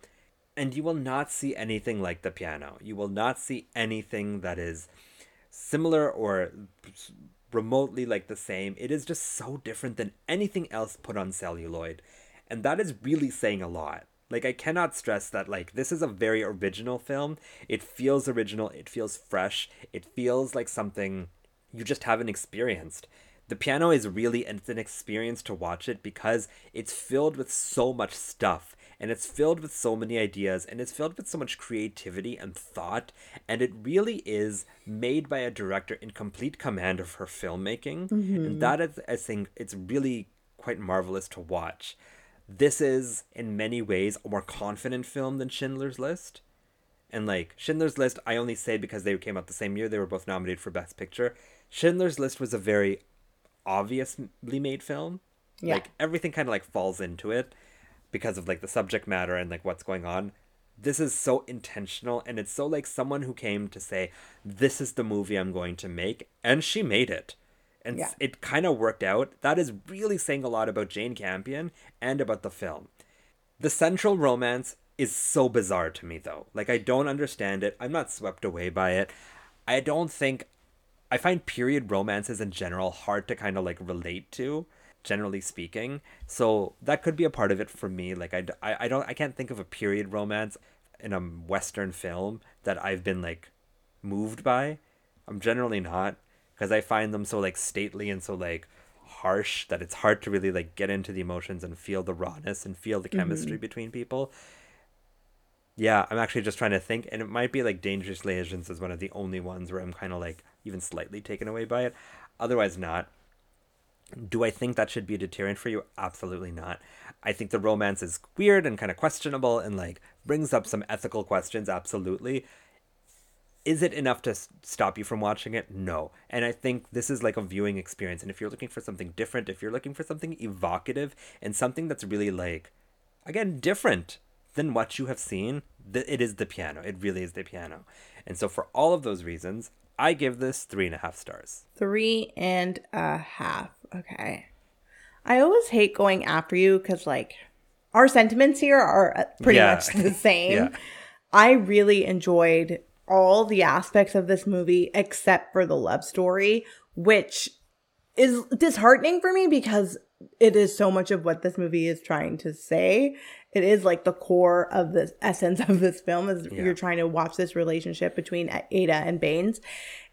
And you will not see anything like the piano. You will not see anything that is similar or remotely like the same. It is just so different than anything else put on celluloid. And that is really saying a lot like i cannot stress that like this is a very original film. It feels original. It feels fresh. It feels like something you just haven't experienced. The piano is really it's an experience to watch it because it's filled with so much stuff and it's filled with so many ideas and it's filled with so much creativity and thought. And it really is made by a director in complete command of her filmmaking. And mm-hmm. that is i think it's really quite marvelous to watch this is in many ways a more confident film than schindler's list and like Schindler's List, I only say because they came out the same year. They were both nominated for Best Picture. Schindler's List was a very obviously made film. Yeah. Like everything kind of like falls into it because of like the subject matter and like what's going on. This is so intentional and it's so like someone who came to say, This is the movie I'm going to make. And she made it. And Yeah. it kind of worked out. That is really saying a lot about Jane Campion and about the film. The central romance is so bizarre to me though. Like I don't understand it. I'm not swept away by it. I don't think I find period romances in general hard to kind of like relate to, generally speaking. So that could be a part of it for me. Like I, I, I don't I can't think of a period romance in a western film that I've been like moved by. I'm generally not because I find them so like stately and so like harsh that it's hard to really like get into the emotions and feel the rawness and feel the chemistry mm-hmm. between people. Yeah, I'm actually just trying to think, and it might be like Dangerous Liaisons is one of the only ones where I'm kind of like even slightly taken away by it. Otherwise, not. Do I think that should be a deterrent for you? Absolutely not. I think the romance is weird and kind of questionable and like brings up some ethical questions. Absolutely. Is it enough to stop you from watching it? No. And I think this is like a viewing experience. And if you're looking for something different, if you're looking for something evocative and something that's really like, again, different than what you have seen, th- it is the piano. It really is the piano. And so for all of those reasons, I give this three and a half stars. Three and a half. Okay. I always hate going after you because, like, our sentiments here are uh, pretty Yeah. much the same. Yeah. I really enjoyed all the aspects of this movie except for the love story, which is disheartening for me because it is so much of what this movie is trying to say. It is like the core of the essence of this film is Yeah. you're trying to watch this relationship between Ada and Baines.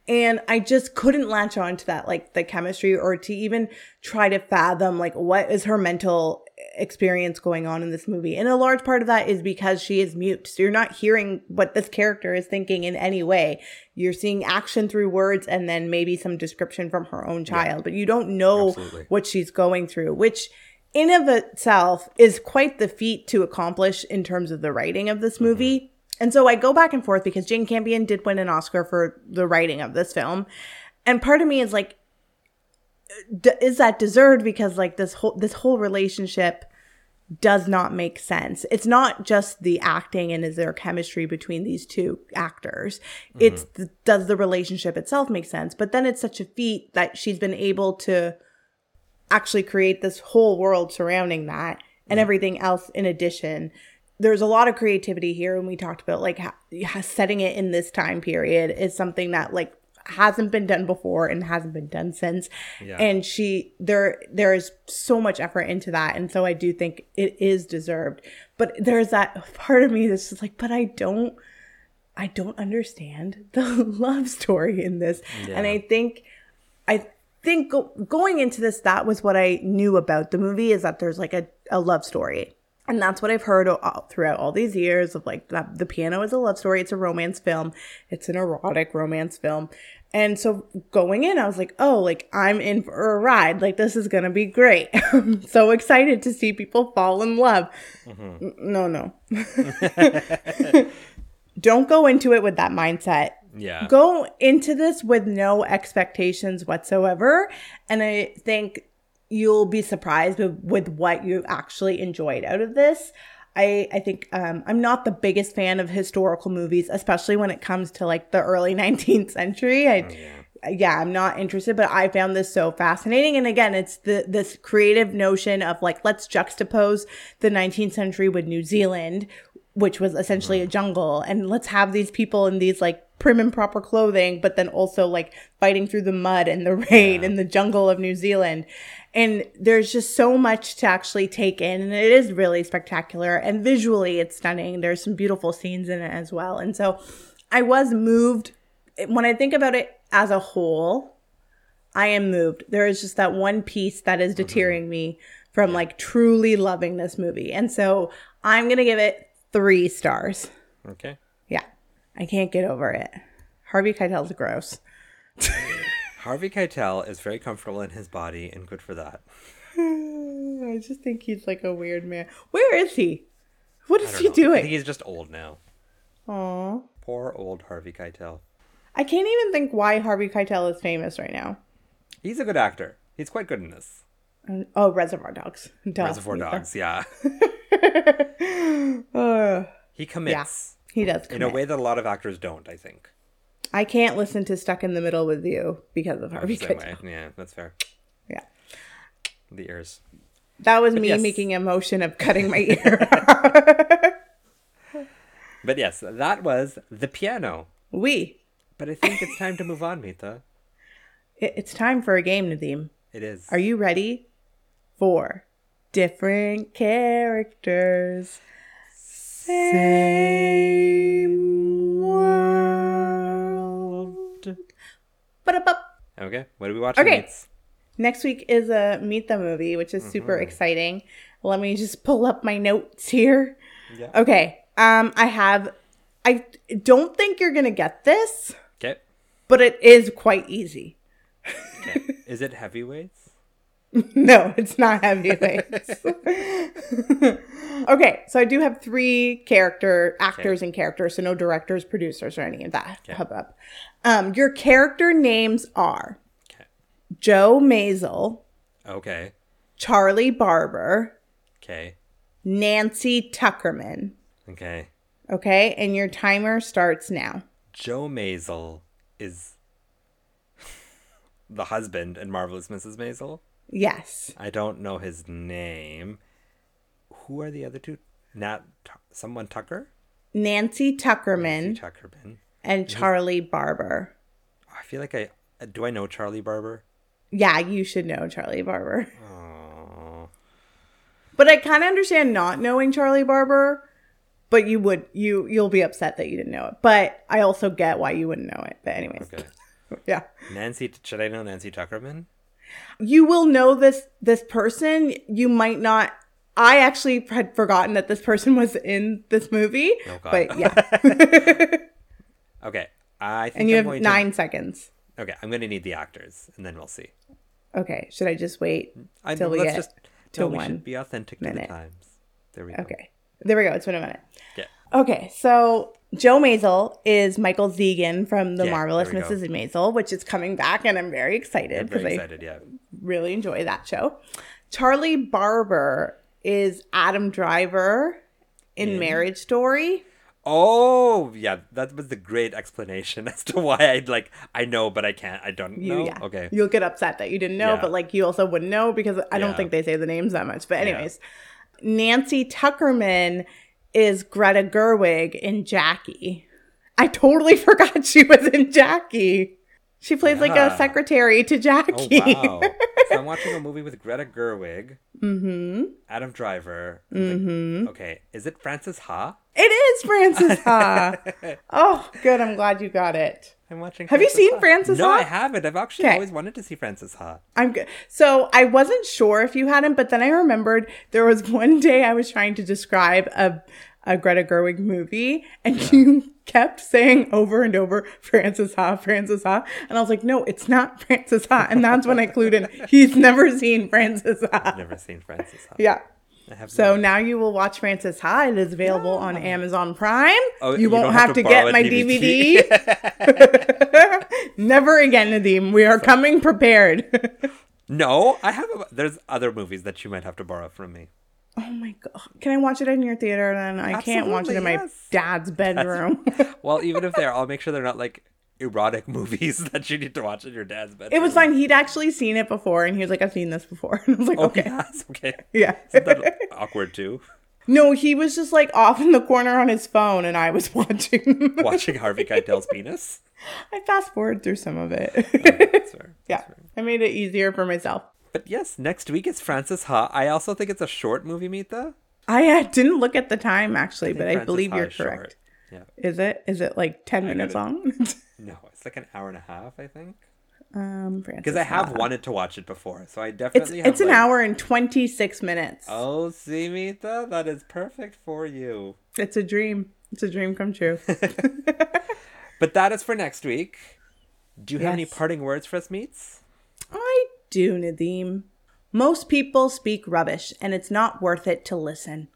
And I just couldn't latch on to that, like the chemistry or to even try to fathom like what is her mental experience going on in this movie. And a large part of that is because she is mute. So you're not hearing what this character is thinking in any way. You're seeing action through words and then maybe some description from her own child, but you don't know Absolutely. what she's going through, which in of itself is quite the feat to accomplish in terms of the writing of this mm-hmm. movie. And so I go back and forth because Jane Campion did win an Oscar for the writing of this film. And part of me is like, d- is that deserved because like this whole this whole relationship does not make sense. It's not just the acting and is there chemistry between these two actors. Mm-hmm. It's the, does the relationship itself make sense? But then it's such a feat that she's been able to actually create this whole world surrounding that and mm-hmm. everything else in addition. There's a lot of creativity here and we talked about like ha- setting it in this time period is something that like hasn't been done before and hasn't been done since Yeah. and she there there is so much effort into that and so i do think it is deserved but there's that part of me that's just like but i don't i don't understand the love story in this and i think i think go, going into this that was what i knew about the movie is that there's like a, a love story and that's what I've heard all, throughout all these years of like that the piano is a love story. It's a romance film. It's an erotic romance film. And so going in, I was like, oh, like I'm in for a ride. Like this is going to be great. I'm so excited to see people fall in love. Mm-hmm. N- No, no. Don't go into it with that mindset Yeah. go into this with no expectations whatsoever and i think you'll be surprised with, with what you actually enjoyed out of this i i think um, i'm not the biggest fan of historical movies especially when it comes to like the early 19th century. I yeah. i'm not interested but i found this so fascinating. And again it's the this creative notion of like let's juxtapose the 19th century with new zealand which was essentially a jungle and let's have these people in these like prim and proper clothing but then also like fighting through the mud and the rain in the jungle of New Zealand and there's just so much to actually take in and it is really spectacular and visually it's stunning there's some beautiful scenes in it as well and so I was moved when I think about it as a whole I am moved. There is just that one piece that is mm-hmm. deterring me from like truly loving this movie. And so I'm going to give it three stars. Okay. Yeah. I can't get over it. Harvey Keitel's gross. Harvey Keitel is very comfortable in his body and good for that. I just think he's like a weird man. Where is he? What is he know. I think doing? he's just old now. Aw. Poor old Harvey Keitel. I can't even think why Harvey Keitel is famous right now. He's a good actor. He's quite good in this. Um, Oh, Reservoir Dogs. Duh. Reservoir Dogs, yeah. Uh, He commits he does. in a way that a lot of actors don't, I think. I can't listen to Stuck in the Middle with You because of Harvey Keitel. Yeah, that's fair. Yeah. The ears. That was me yes. making a motion of cutting my ear. But yes, that was the piano. we. But I think it's time to move on, Mita. It, it's time for a game, Nadeem. It is. Are you ready for different characters? Same Okay, what are we watching? Okay. mates? Next week is a Meet the Movie, which is super exciting. Let me just pull up my notes here. Yeah. Okay. Um, I have. I don't think you're gonna get this, Okay. but it is quite easy. Okay. is it heavyweights? No, it's not heavyweights. okay, so I do have three character actors and characters, so no directors, producers, or any of that hubbub. Um, your character names are Okay. Joe Maisel, Okay. Charlie Barber, Okay. Nancy Tuckerman. Okay. Okay, and your timer starts now. Joe Maisel is the husband in Marvelous Mrs. Maisel. Yes. I don't know his name. Who are the other two? Nat, Tu- someone Tucker? Nancy Tuckerman Tuckerman. and Charlie Barber. Oh, I feel like I uh, do. I know Charlie Barber. Yeah, you should know Charlie Barber. Oh, But I kind of understand not knowing Charlie Barber, but you would you you'll be upset that you didn't know it. But I also get why you wouldn't know it. But anyways, okay. yeah. Nancy, should I know Nancy Tuckerman? You will know this this person. You might not I actually had forgotten that this person was in this movie. Oh, God. but yeah. Okay. I think and you I'm have nine seconds. Okay, I'm going to need the actors, and then we'll see. Okay. Should I just wait till we let's get just to no, we should be authentic to the minute? times. There we go. Okay. There we go. It's been a minute. Yeah. Okay, so Joe Maisel is Michael Zegan from The Yeah, Marvelous there we go. Mrs. Maisel, which is coming back, and I'm very excited because I. Yeah. really enjoy that show. Charlie Barber is Adam Driver in Marriage Story. Oh, yeah. That was the great explanation as to why I'd like. I know, but I can't. I don't You, know. yeah. Okay. You'll get upset that you didn't know, but like you also wouldn't know because I don't think they say the names that much. But anyways, Nancy Tuckerman is Greta Gerwig in Jackie. I totally forgot she was in Jackie. She plays like a secretary to Jackie. Oh wow! so I'm watching a movie with Greta Gerwig, mm-hmm. Adam Driver. Mm-hmm. okay, is it Frances Ha? It is Frances Ha. oh, good. I'm glad you got it. I'm watching. Have you Frances seen Ha. Frances No, Ha? I haven't. I've actually Okay. always wanted to see Frances Ha. I'm good. So I wasn't sure if you hadn't, but then I remembered there was one day I was trying to describe a, a Greta Gerwig movie, and you kept saying over and over Frances Ha, Frances Ha, and I was like, no, it's not Frances Ha, and that's when I clued in. He's never seen Frances Ha. Never seen Frances Ha. Yeah. So now you will watch Frances Ha. It is available on Amazon Prime. Oh, you you won't have, have to, get my DVD. DVD. Never again, Nadeem. We are coming prepared. No, I have. A, there's other movies that you might have to borrow from me. Oh my god! Can I watch it in your theater? Then I can't watch it in my dad's bedroom. Well, even if they're, I'll make sure they're not like erotic movies that you need to watch in your dad's bedroom. it was fine. He'd actually seen it before, and he was like, "I've seen this before." And I was like, Oh, "Okay, yeah, it's okay. yeah." Isn't that awkward too? no, he was just like off in the corner on his phone, and I was watching. Watching Harvey Keitel's penis. I fast forward through some of it. That's fair. yeah, I made it easier for myself. But yes, next week is Frances Ha. I also think it's a short movie, Mita. I uh, didn't look at the time actually, but I believe Ha you're correct. short. Yeah. Is it? Is it like ten minutes gotta- long? No, it's like an hour and a half, I think. um, Because I have Ha. wanted to watch it before, so I It's definitely have. it's an hour and twenty six minutes. Oh, see, Mita, that is perfect for you. It's a dream. It's a dream come true. But that is for next week. Do you have any parting words for us, Meets? I do, Nadeem. Most people speak rubbish, and it's not worth it to listen.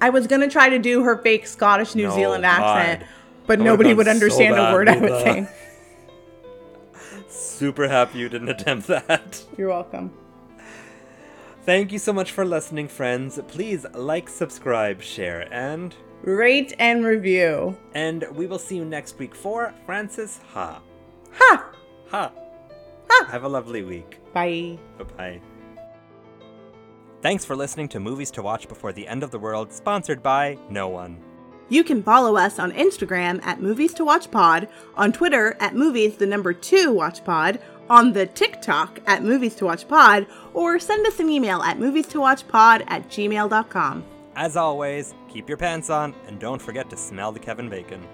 I was gonna try to do her fake Scottish New No, Zealand God. accent, but oh would've nobody would so understand a word I was saying. Super happy you didn't attempt that. You're welcome. Thank you so much for listening, friends. Please like, subscribe, share, and Rate and review. and we will see you next week for Frances Ha. Ha! Ha. Ha. Have a lovely week. Bye. Bye bye. Thanks for listening to Movies to Watch Before the End of the World, sponsored by no one. You can follow us on Instagram at Movies to Watch Pod, on Twitter at Movies the number two Watch Pod, on the TikTok at Movies to Watch Pod, or send us an email at movies to watch pod at gmail.com. As always, keep your pants on and don't forget to smell the Kevin Bacon.